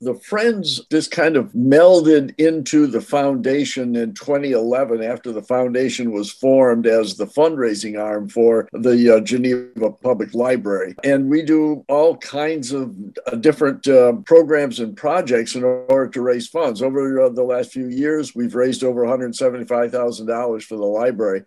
The Friends just kind of melded into the foundation in 2011 after the foundation was formed as the fundraising arm for the uh, Geneva Public Library. And we do all kinds of uh, different uh, programs and projects in order to raise funds. Over uh, the last few years, we've raised over $175,000 for the library.